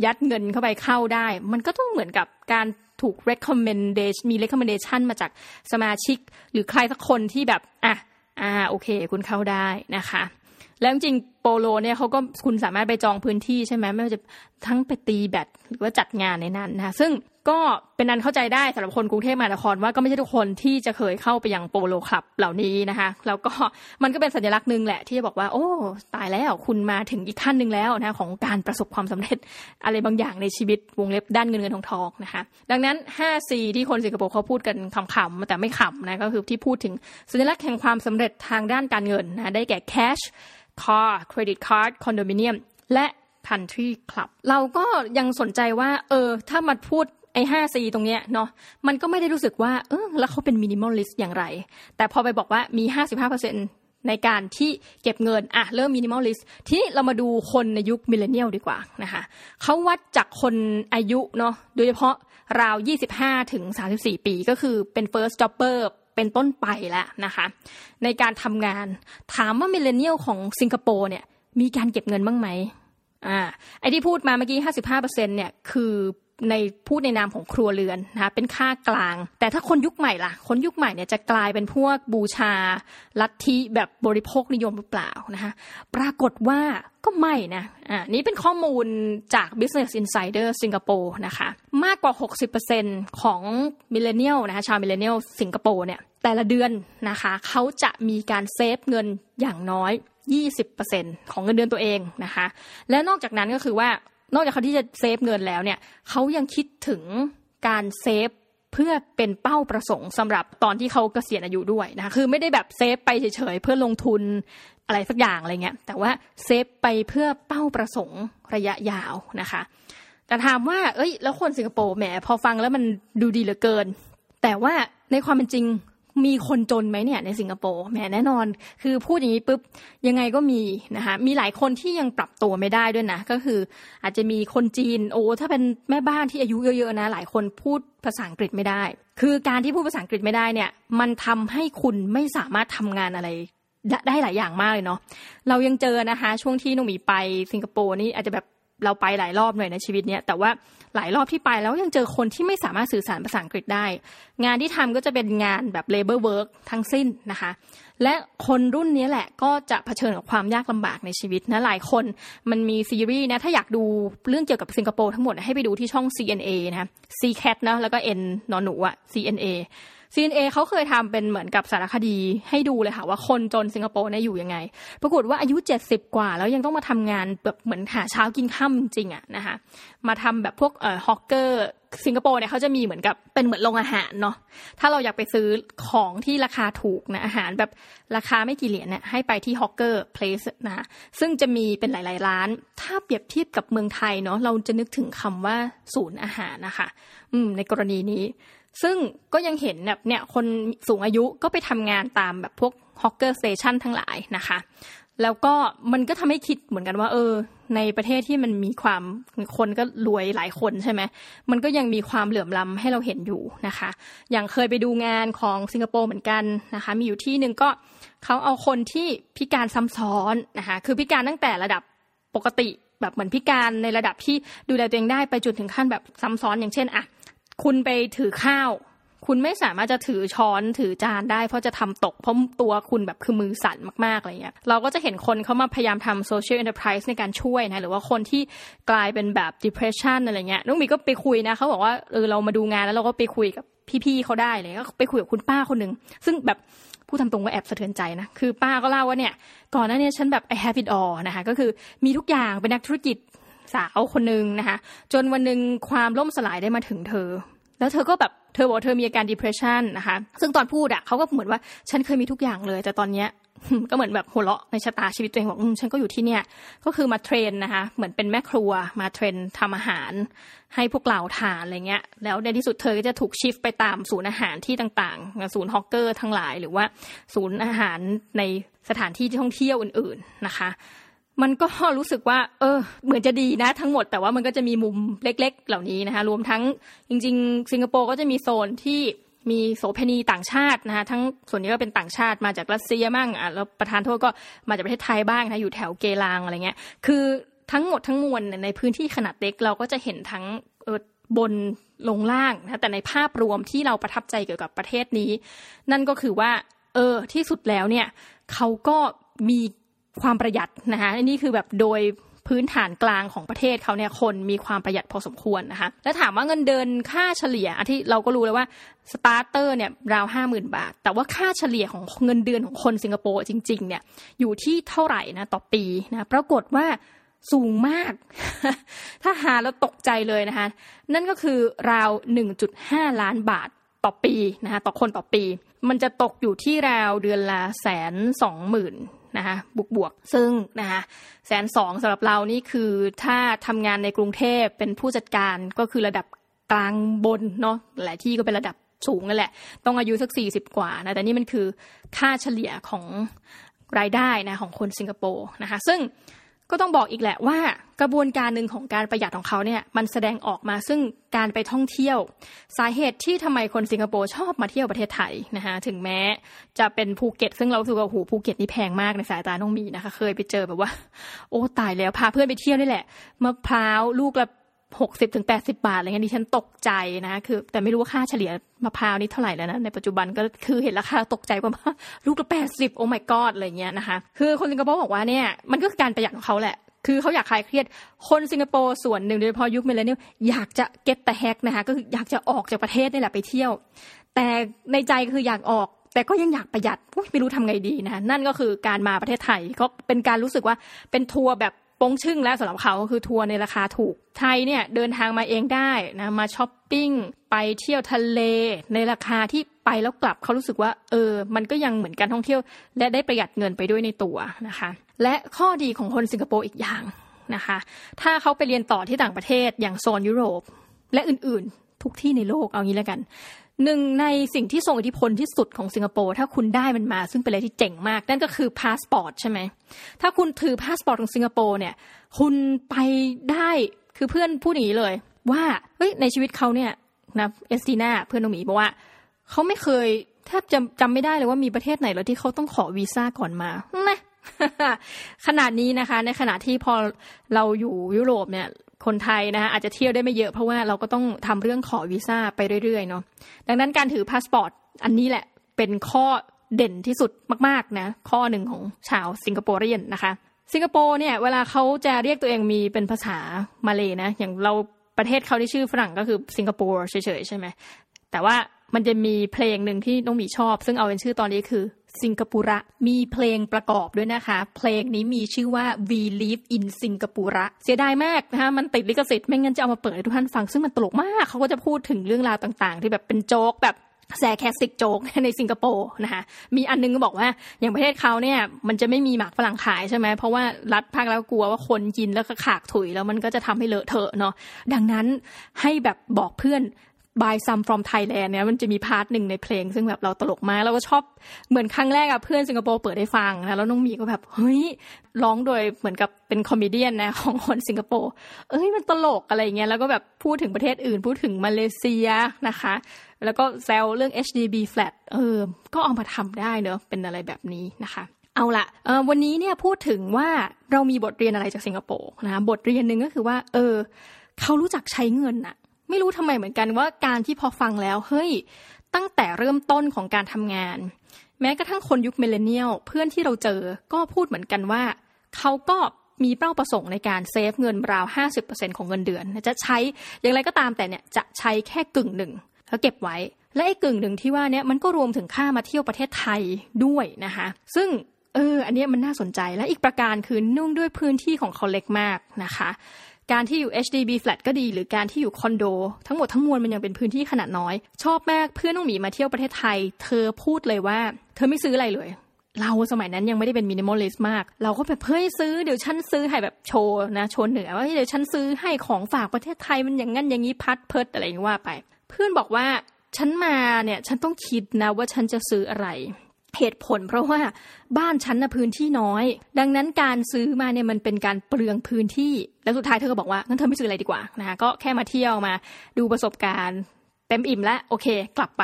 ยัดเงินเข้าไปเข้าได้ มันก็ต้องเหมือนกับการถูก recommendation มี recommendation มาจากสมาชิก หรือใครสักคนที่แบบ อะ อ่า โอเค คุณเข้าได้นะคะ แล้วจริง โปโลเนี่ยเขาก็คุณสามารถไปจองพื้นที่ใช่ไหมไม่ว่าจะทั้งไปตีแบตหรือว่าจัดงานในนั้นนะซึ่งก็เป็นนันเข้าใจได้สำหรับคนกรุงเทพมหานครว่าก็ไม่ใช่ทุกคนที่จะเคยเข้าไปยังโปโลคลับเหล่านี้นะคะแล้วก็มันก็เป็นสัญลักษณ์หนึ่งแหละที่จะบอกว่า โอ้ ตายแล้วคุณมาถึงอีกขั้นหนึ่งแล้วนะของการประสบความสำเร็จอะไรบางอย่างในชีวิตวงเล็บด้านเงินเงินทองทองนะคะ ดังนั้น 5C ที่คนสิงคโปร์เขาพูดกันคำๆแต่ไม่ขำนะก็คือที่พูดถึงสัญลักษณ์แห่งความสำเร็จทางด้านการเงินนะได้แก่ cash car credit card condominium และ country club เราก็ยังสนใจว่า เออ ถ้ามาพูดไอ้ห้า C ตรงเนี้ยเนาะมันก็ไม่ได้รู้สึกว่า เออแล้วเขาเป็น minimalist อย่างไร แต่พอไปบอกว่ามีห้าสิบห้าเปอร์เซ็นในการที่เก็บเงิน อะ เริ่ม minimalist ทีนี้เรามาดูคนในยุค millennial ดีกว่านะคะเขาวัดจากคนอายุเนาะโดยเฉพาะราว 25 ถึง 34 ปีก็คือเป็น first jobber เป็นต้นไปแล้วนะคะ ในการทำงานถามว่ามิเลเนียลของสิงคโปร์เนี่ยมีการเก็บเงินบ้างไหมอ่าไอที่พูดมาเมื่อกี้55%เนี่ยคือ ในพูดในนามของครัวเรือนนะคะเป็นค่ากลาง แต่ถ้าคนยุคใหม่ล่ะ คนยุคใหม่เนี่ยจะกลายเป็นพวกบูชา ลัทธิแบบบริโภคนิยมหรือเปล่านะคะปรากฏว่าก็ไม่นะอ่านี่เป็นข้อมูลจาก Business Insider สิงคโปร์นะคะมากกว่า 60%ของ millennial นะคะชาว millennial สิงคโปร์เนี่ยแต่ละเดือนนะคะเขาจะมีการ save เงินอย่างน้อย 20%ของเงินเดือนตัวเองนะคะและนอกจากนั้นก็คือว่า นอกจากเขาที่จะ save เงินแล้วเนี่ยเขายังคิดถึงการ save เพื่อเป็นเป้าประสงค์สำหรับตอนที่เขาเกษียณอายุด้วยนะคะคือไม่ได้แบบ save ไปเฉยๆเพื่อลงทุนอะไรสักอย่างอะไรเงี้ยแต่ว่าเซฟไปเพื่อเป้าประสงค์ระยะยาวนะคะ แต่ถามว่า เอ้ย แล้วคนสิงคโปร์แหมพอฟังแล้วมันดูดีเหลือเกิน แต่ว่าในความเป็นจริง มีคนจนไหมเนี่ยในสิงคโปร์แหมแน่นอน คือพูดอย่างนี้ปุ๊บยังไงก็มีนะคะมีหลายคนที่ยังปรับตัวไม่ได้ด้วยนะ ก็คืออาจจะมีคนจีนโอ้ถ้าเป็นแม่บ้านที่อายุเยอะๆนะหลายคนพูดภาษาอังกฤษไม่ได้ คือการที่พูดภาษาอังกฤษไม่ได้เนี่ย มันทำให้คุณไม่สามารถทำงานอะไรได้หลายอย่างมากเลยเนาะเรายังเจอนะคะ ช่วงที่นุ่มีไปสิงคโปร์นี่อาจจะแบบ เราไปหลายรอบหน่อยในชีวิตเนี้ยแต่ว่าหลายรอบที่ไปแล้วยังเจอคนที่ไม่สามารถสื่อสารภาษาอังกฤษได้ งานที่ทำก็จะเป็นงานแบบ labor work ทั้งสิ้นนะคะ และคนรุ่นนี้แหละก็จะเผชิญกับความยากลำบากในชีวิตนะหลายคนมันมีซีรีส์นะถ้าอยากดูเรื่องเกี่ยวกับสิงคโปร์ทั้งหมดให้ไปดูที่ช่อง CNA นะ CCAT นะแล้วก็ N นอนหนูอะ CNA CNA เขาเคยทำเป็นเหมือนกับสารคดีให้ดูเลยค่ะว่าคนจนสิงคโปร์เนี่ยอยู่ยังไง ปรากฏว่าอายุ 70 กว่า แล้วยังต้องมาทำงานแบบเหมือนหาเช้ากินค่ำจริงอะนะคะมาทำแบบพวกเอ่อฮอกเกอร์สิงคโปร์เนี่ยเขาจะมีเหมือนกับเป็นเหมือนโรงอาหารเนาะถ้าเราอยากไปซื้อของที่ราคาถูกนะอาหารแบบราคาไม่กี่เหรียญเนี่ยให้ไปที่ฮอกเกอร์เพลสนะซึ่งจะมีเป็นหลาย ๆ ร้าน ถ้าเปรียบเทียบกับเมืองไทยเนาะเราจะนึกถึงคำว่าศูนย์อาหารนะคะ อืมในกรณีนี้ ซึ่งก็ยังเห็นแบบเนี่ยคนสูงอายุก็ไปทำงานตามแบบพวก hawker station ทั้งหลายนะคะ แล้วก็มันก็ทำให้คิดเหมือนกันว่า เออ ในประเทศที่มันมีความคนก็รวยหลายคนใช่ไหมมันก็ยังมีความเหลื่อมล้ำให้เราเห็นอยู่นะคะ อย่างเคยไปดูงานของสิงคโปร์เหมือนกันนะคะ มีอยู่ที่หนึ่งก็เขาเอาคนที่พิการซ้ำซ้อนนะคะคือพิการตั้งแต่ระดับปกติแบบเหมือนพิการในระดับที่ดูแลตัวเองได้ไปจุดถึงขั้นแบบซ้ำซ้อนอย่างเช่นอะ คุณไปถือข้าว คุณไม่สามารถจะถือช้อนถือจานได้ เพราะจะทำตกเพราะตัวคุณแบบคือมือสั่นมากๆอะไรเงี้ยเราก็จะเห็นคนเขามาพยายามทำ social enterprise ในการช่วยนะหรือว่าคนที่กลายเป็นแบบ depression อะไรเงี้ยน้องมีก็ไปคุยนะเขาบอกว่าเออเรามาดูงานแล้วเราก็ไปคุยกับพี่ๆเขาได้เลยก็ไปคุยกับคุณป้าคนหนึ่งซึ่งแบบผู้ทำตรงก็แอบสะเทือนใจนะ คือป้าก็เล่าว่าเนี่ย ก่อนหน้านี้ฉันแบบ I have it all นะคะ ก็คือมีทุกอย่างเป็นนักธุรกิจ สาวคนหนึ่งนะคะจนวันหนึ่งความล่มสลายได้มาถึงเธอ แล้วเธอก็แบบเธอบอกเธอมีอาการ depression นะคะซึ่งตอนพูดอะเขาก็เหมือนว่าฉันเคยมีทุกอย่างเลย แต่ตอนเนี้ยก็เหมือนแบบหัวเราะในชะตาชีวิตตัวเองบอกฉันก็อยู่ที่เนี่ย ก็คือมาเทรนนะคะเหมือนเป็นแม่ครัวมาเทรนทำอาหาร ให้พวกเราทานอะไรเงี้ย แล้วในที่สุดเธอก็จะถูกชิฟไปตามศูนย์อาหารที่ต่างๆ ศูนย์ฮอกเกอร์ทั้งหลาย หรือว่า ศูนย์อาหารในสถานที่ท่องเที่ยวอื่น ๆนะคะ มันก็รู้สึกว่า เออ เหมือนจะดีนะ ทั้งหมดแต่ว่ามันก็จะมีมุมเล็ก ๆ เหล่านี้นะคะ รวมทั้งจริง ๆ สิงคโปร์ก็จะมีโซนที่มีโสเภณีต่างชาตินะคะทั้งส่วนนี้ก็เป็นต่างชาติมาจากรัสเซียมั่งอะแล้วประธานโทษก็มาจากประเทศไทยบ้างนะอยู่แถวเกลางอะไรเงี้ย คือทั้งหมดทั้งมวลในพื้นที่ขนาดเล็กเราก็จะเห็นทั้งบนลงล่างนะแต่ในภาพรวมที่เราประทับใจเกี่ยวกับประเทศนี้ นั่นก็คือว่า เออที่สุดแล้วเนี่ยเขาก็มี ความประหยัดนะคะนี่คือแบบโดยพื้นฐานกลางของประเทศเขาเนี่ยคนมีความประหยัดพอสมควรนะคะ แล้วถามว่าเงินเดือนค่าเฉลี่ยที่เราก็รู้แล้วว่าสตาร์เตอร์เนี่ยราวห้าหมื่นบาท แต่ว่าค่าเฉลี่ยของเงินเดือนของคนสิงคโปร์จริงๆเนี่ยอยู่ที่เท่าไหร่นะต่อปีนะปรากฏว่าสูงมาก ถ้าหาแล้วตกใจเลยนะคะ นั่นก็คือราว 1.5 ล้านบาทต่อปีนะคะต่อคนต่อปี มันจะตกอยู่ที่ราวเดือนละแสนสองหมื่น นะคะบวกบวกซึ่งนะคะแสนสองสำหรับเรานี่คือถ้าทำงานในกรุงเทพเป็นผู้จัดการก็คือระดับกลางบนเนาะหลายที่ก็เป็นระดับสูงนั่นแหละ ต้องอายุสักสี่สิบกว่านะแต่นี่มันคือค่าเฉลี่ยของรายได้นะของคนสิงคโปร์นะคะซึ่ง ก็ต้องบอกอีกแหละว่ากระบวนการหนึ่งของการประหยัดของเขาเนี่ยมันแสดงออกมาซึ่งการไปท่องเที่ยว สาเหตุที่ทำไมคนสิงคโปร์ชอบมาเที่ยวประเทศไทยนะคะถึงแม้จะเป็นภูเก็ต ซึ่งเราถือว่าหูภูเก็ตนี่แพงมากในสายตาน้องมีนะคะ เคยไปเจอแบบว่า โอ้ตายแล้วพาเพื่อนไปเที่ยวนี่แหละมะพร้าวลูกละ หกสิบถึงแปดสิบาทอะไรเงี้ยดิฉันตกใจนะคือ แต่ไม่รู้ว่าค่าเฉลี่ยมะพร้าวนี่เท่าไหร่แล้วนะในปัจจุบันก็คือเห็นราคาตกใจว่าลูกละแปดสิบโอ้ my god อะไรเงี้ยนะคะคือคนสิงคโปร์บอกว่าเนี่ยมันก็คือการประหยัดของเขาแหละคือเขาอยากคลายเครียด คนสิงคโปร์ส่วนหนึ่งโดยเฉพาะยุคเมลเลนเนียอยากจะเก็ตแต่แฮกนะคะก็คืออยากจะออกจากประเทศนี่แหละไปเที่ยว แต่ในใจคืออยากออก แต่ก็ยังอยากประหยัดไม่รู้ทำไงดีนะนั่นก็คือการมาประเทศไทยก็เป็นการรู้สึกว่าเป็นทัวร์แบบ ปงชึ่งแล้วสำหรับเขาคือทัวร์ในราคาถูกไทยเนี่ยเดินทางมาเองได้นะมาช้อปปิ้งไปเที่ยวทะเล ในราคาที่ไปแล้วกลับเขารู้สึกว่า เออ มันก็ยังเหมือนการท่องเที่ยว และได้ประหยัดเงินไปด้วยในตัวนะคะ และข้อดีของคนสิงคโปร์อีกอย่างนะคะ ถ้าเขาไปเรียนต่อที่ต่างประเทศอย่างโซนยุโรป และอื่นๆ ทุกที่ในโลกเอางี้แล้วกัน หนึ่งในสิ่งที่ทรงอิทธิพลที่สุดของสิงคโปร์ถ้าคุณได้มันมา ซึ่งเป็นอะไรที่เจ๋งมาก นั่นก็คือพาสปอร์ตใช่ไหมถ้าคุณถือพาสปอร์ตของสิงคโปร์เนี่ยคุณไปได้คือเพื่อนพูดอย่างนี้เลย ว่าเฮ้ยในชีวิตเขาเนี่ยนะเอสตีนาเพื่อนน้องหมีบอกว่าเขาไม่เคยแทบจำจำไม่ได้เลยว่ามีประเทศไหนแล้วที่เขาต้องขอวีซ่าก่อนมานะขนาดนี้นะคะ ในขณะที่พอเราอยู่ยุโรปเนี่ย คนไทยนะคะอาจจะเที่ยวได้ไม่เยอะเพราะว่าเราก็ต้องทำเรื่องขอวีซ่าไปเรื่อยๆเนาะดังนั้นการถือพาสปอร์ตอันนี้แหละเป็นข้อเด่นที่สุดมากๆนะข้อหนึ่งของชาวสิงคโปร์เรียนนะคะ สิงคโปร์เนี่ยเวลาเขาจะเรียกตัวเองมีเป็นภาษามาเลยนะ อย่างเราประเทศเขาที่ชื่อฝรั่งก็คือสิงคโปร์เฉยๆใช่ไหมแต่ว่ามันจะมีเพลงหนึ่งที่น้องหมีชอบ ซึ่งเอาเป็นชื่อตอนนี้คือ สิงคโปร์มีเพลงประกอบด้วยนะคะ เพลงนี้มีชื่อว่า We Live in สิงคโปร์เสียดายมากนะคะมันติดลิขสิทธิ์ไม่งั้นจะเอามาเปิดให้ทุกท่านฟังซึ่งมันตลกมากเขาก็จะพูดถึงเรื่องราวต่างๆ ที่แบบเป็นโจ๊กแบบsarcastic joke ในสิงคโปร์นะคะมีอันนึงก็บอกว่าอย่างประเทศเขาเนี่ยมันจะไม่มีหมากฝรั่งขายใช่ไหมเพราะว่ารัฐบาลแล้วกลัวว่าคนกินแล้วก็ขากถุยแล้วมันก็จะทำให้เลอะเทอะเนาะดังนั้นให้แบบบอกเพื่อน buy some from Thailand เนี่ยมันจะมี part หนึ่งในเพลง ซึ่งแบบเราตลกมากแล้วก็ชอบเหมือนครั้งแรกอะเพื่อนสิงคโปร์เปิดให้ฟังนะแล้วน้องหมีก็แบบเฮ้ยร้องโดยเหมือนกับเป็น comedy นะของคนสิงคโปร์เอ้ยมันตลกอะไรเงี้ยแล้วก็แบบพูดถึงประเทศอื่น พูดถึงมาเลเซียนะคะ แล้วก็แซวเรื่อง HDB flat เออ ก็เอามาทำได้เนอะเป็นอะไรแบบนี้นะคะเอาละวันนี้เนี่ยพูดถึงว่าเรามีบทเรียนอะไรจากสิงคโปร์นะบทเรียนหนึ่งก็คือว่า เออ เขารู้จักใช้เงินอะ ไม่รู้ทำไมเหมือนกันว่าการที่พอฟังแล้วเฮ้ยตั้งแต่เริ่มต้นของการทำงาน แม้กระทั่งคนยุค millennial เพื่อนที่เราเจอก็พูดเหมือนกันว่า เขาก็มีเป้าประสงค์ในการ save เงินราว 50%ของเงินเดือน จะใช้อย่างไรก็ตามแต่เนี่ยจะใช้แค่กึ่งหนึ่งแล้วเก็บไว้ และไอ้กึ่งหนึ่งที่ว่าเนี่ยมันก็รวมถึงค่ามาเที่ยวประเทศไทยด้วยนะคะซึ่งเอออันนี้มันน่าสนใจและอีกประการคือเนื่องด้วยพื้นที่ของเขาเล็กมากนะคะ การที่อยู่ HDB flat ก็ดี หรือการที่อยู่คอนโด ทั้งหมดทั้งมวลมันยังเป็นพื้นที่ขนาดน้อย ชอบมากเพื่อนน้องหมีมาเที่ยวประเทศไทย เธอพูดเลยว่า เธอไม่ซื้ออะไรเลยเราสมัยนั้นยังไม่ได้เป็น minimalist มาก เราก็แบบเฮ้ยซื้อเดี๋ยวฉันซื้อให้แบบโชว์นะโชว์เหนือว่าเดี๋ยวฉันซื้อให้ของฝากประเทศไทยมันอย่างงั้นอย่างนี้พัดเพิดอะไรอย่างว่าไป เพื่อนบอกว่าฉันมาเนี่ยฉันต้องคิดนะว่าฉันจะซื้ออะไร เหตุผลเพราะว่าบ้านฉันนะพื้นที่น้อย ดังนั้นการซื้อมาเนี่ยมันเป็นการเปลืองพื้นที่ แล้วสุดท้ายเธอก็บอกว่างั้นเธอไม่ซื้ออะไรดีกว่านะคะก็แค่มาเที่ยวมาดูประสบการณ์ เต็มอิ่มแล้วโอเค กลับไป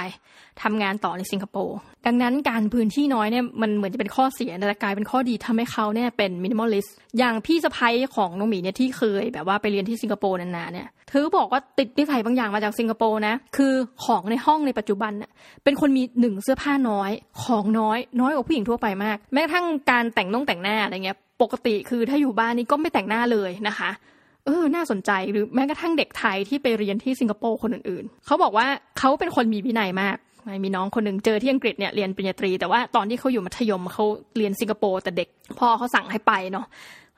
ทำงานต่อในสิงคโปร์ดังนั้นการพื้นที่น้อยเนี่ยมันเหมือนจะเป็นข้อเสียแต่กลายเป็นข้อดีทำให้เขาเนี่ยเป็น minimalist อย่างพี่สะใภ้ของน้องหมีเนี่ยที่เคยแบบว่าไปเรียนที่สิงคโปร์นานๆเนี่ยเธอบอกว่าติดนิสัยบางอย่างมาจากสิงคโปร์นะคือของในห้องในปัจจุบันเน่ยเป็นคนมีหนึ่งเสื้อผ้าน้อย ของน้อยน้อยกว่าผู้หญิงทั่วไปมาก แม้กระทั่งการแต่งน้องแต่งหน้าอะไรเงี้ยปกติคือถ้าอยู่บ้านนี่ก็ไม่แต่งหน้าเลยนะคะ เออ น่าสนใจ หรือแม้กระทั่งเด็กไทยที่ไปเรียนที่สิงคโปร์คนอื่นๆ เขาบอกว่าเขาเป็นคนมีวินัยมาก มีน้องคนหนึ่งเจอที่อังกฤษเนี่ยเรียนปริญญาตรี แต่ว่าตอนที่เขาอยู่มัธยมเขาเรียนสิงคโปร์แต่เด็กพ่อเขาสั่งให้ไปเนาะ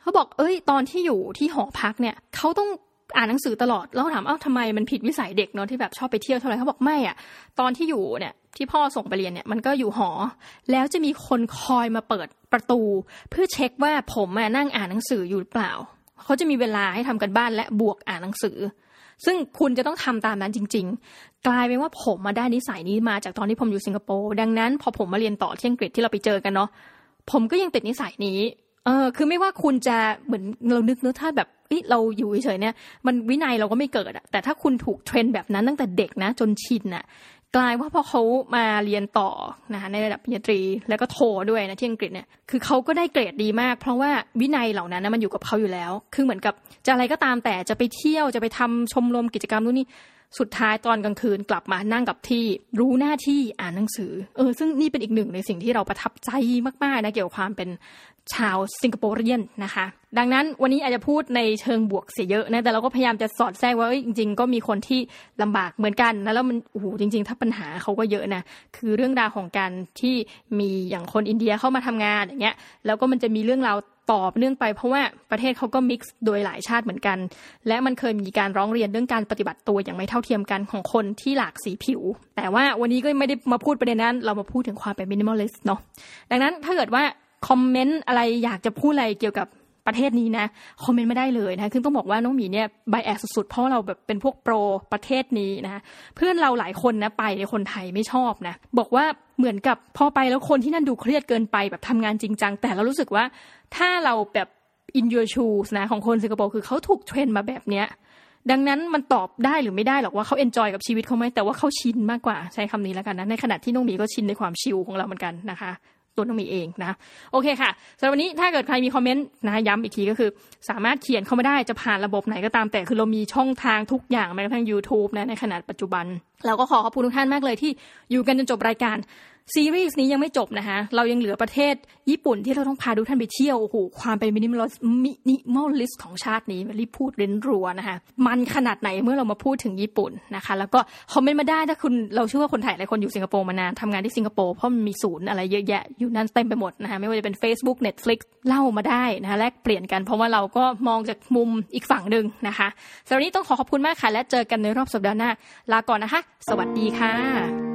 เขาบอก เอ้ย ตอนที่อยู่ที่หอพักเนี่ยเขาต้องอ่านหนังสือตลอดแล้วถามเอ้าทำไมมันผิดวิสัยเด็กเนาะที่แบบชอบไปเที่ยวเท่าไหร่เขาบอกไม่อะตอนที่อยู่เนี่ยที่พ่อส่งไปเรียนเนี่ยมันก็อยู่หอ แล้วจะมีคนคอยมาเปิดประตู เพื่อเช็คว่าผมนั่งอ่านหนังสืออยู่หรือเปล่า เขาจะมีเวลาให้ทำกันบ้านและบวกอ่านหนังสือ ซึ่งคุณจะต้องทำตามนั้นจริง ๆ กลายเป็นว่าผมมาได้นิสัยนี้มาจากตอนที่ผมอยู่สิงคโปร์ดังนั้นพอผมมาเรียนต่อที่อังกฤษที่เราไปเจอกันเนาะผมก็ยังติดนิสัยนี้เออคือไม่ว่าคุณจะเหมือนเรานึกเนื้อถ้าแบบเราอยู่เฉยๆเนี่ยมันวินัยเราก็ไม่เกิดอะแต่ถ้าคุณถูกเทรนแบบนั้นตั้งแต่เด็กนะ จนชินอะ กลายว่าพอเขามาเรียนต่อนะคะในระดับปริญญาตรีแล้วก็โทด้วยนะที่อังกฤษเนี่ยคือเขาก็ได้เกรดดีมาก เพราะว่าวินัยเหล่านั้นนะมันอยู่กับเขาอยู่แล้ว คือเหมือนกับจะอะไรก็ตามแต่จะไปเที่ยวจะไปทำชมรมกิจกรรมนู่นนี่สุดท้ายตอนกลางคืนกลับมานั่งกับที่รู้หน้าที่อ่านหนังสือเออซึ่งนี่เป็นอีกหนึ่งในสิ่งที่เราประทับใจมากๆนะเกี่ยวกับความเป็น ชาวสิงคโปร์เรียนนะคะ ดังนั้นวันนี้อาจจะพูดในเชิงบวกเสียเยอะนะแต่เราก็พยายามจะสอดแทรกว่าจริง ๆ ก็มีคนที่ลำบากเหมือนกันนะแล้วมันโอ้โหจริง ๆ ถ้าปัญหาเขาก็เยอะนะคือเรื่องราวของการที่มีอย่างคนอินเดียเข้ามาทำงานอย่างเงี้ยแล้วก็มันจะมีเรื่องราวตอบเนื่องไปเพราะว่าประเทศเขาก็มิกซ์โดยหลายชาติเหมือนกัน และมันเคยมีการร้องเรียนเรื่องการปฏิบัติตัวอย่างไม่เท่าเทียมกันของคนที่หลากสีผิว แต่ว่าวันนี้ก็ไม่ได้มาพูดประเด็นนั้น เรามาพูดถึงความเป็น minimalist เนาะดังนั้นถ้าเกิดว่า comment อะไรอยากจะพูดอะไรเกี่ยวกับประเทศนี้นะ comment ไม่ได้เลยนะคือต้องบอกว่าน้องหมีเนี่ย bias สุดๆเพราะเราแบบเป็นพวก pro ประเทศนี้นะเพื่อนเราหลายคนนะไปในคนไทยไม่ชอบนะบอกว่าเหมือนกับพอไปแล้วคนที่นั่นดูเครียดเกินไปแบบทำงานจริงจังแต่เรารู้สึกว่าถ้าเราแบบ in your shoes นะของคนสิงคโปร์คือเขาถูก train มาแบบเนี้ยดังนั้นมันตอบได้หรือไม่ได้หรอกว่าเขา enjoy กับชีวิตเขาไหมแต่ว่าเขาชินมากกว่าใช้คำนี้แล้วกันนะในขณะที่น้องหมีก็ชินในความชิลของเราเหมือนกันนะคะ ตัวน้องหมีเองนะโอเคค่ะสำหรับวันนี้ถ้าเกิดใครมี comment นะย้ำอีกทีก็คือ สามารถเขียนเข้ามาได้จะผ่านระบบไหนก็ตามแต่คือเรามีช่องทางทุกอย่างแม้กระทั่ง YouTube นะในขณะปัจจุบัน เราก็ขอขอบคุณทุกท่านมากเลยที่อยู่กันจนจบรายการ ซีรีส์นี้ยังไม่จบนะคะเรายังเหลือประเทศญี่ปุ่นที่เราต้องพาทุกท่านไปเที่ยวโอ้โหความเป็นมินิมอลมินิมอลลิสของชาตินี้รีบพูดเร้นรัวนะคะมันขนาดไหนเมื่อเรามาพูดถึงญี่ปุ่นนะคะ แล้วก็คอมเมนต์มาได้ถ้าคุณเราเชื่อว่าคนไทยหลายคนอยู่สิงคโปร์มานานทำงานที่สิงคโปร์เพราะมันมีศูนย์อะไรเยอะแยะอยู่นั่นเต็มไปหมดนะคะไม่ว่าจะเป็น Facebook Netflix เล่ามาได้นะคะแลกเปลี่ยนกันเพราะว่าเราก็มองจากมุมอีกฝั่งหนึ่งนะคะสำหรับนี้ต้องขอขอบคุณมากค่ะและเจอกันในรอบสัปดาห์หน้าลาก่อนนะคะ สวัสดีค่ะ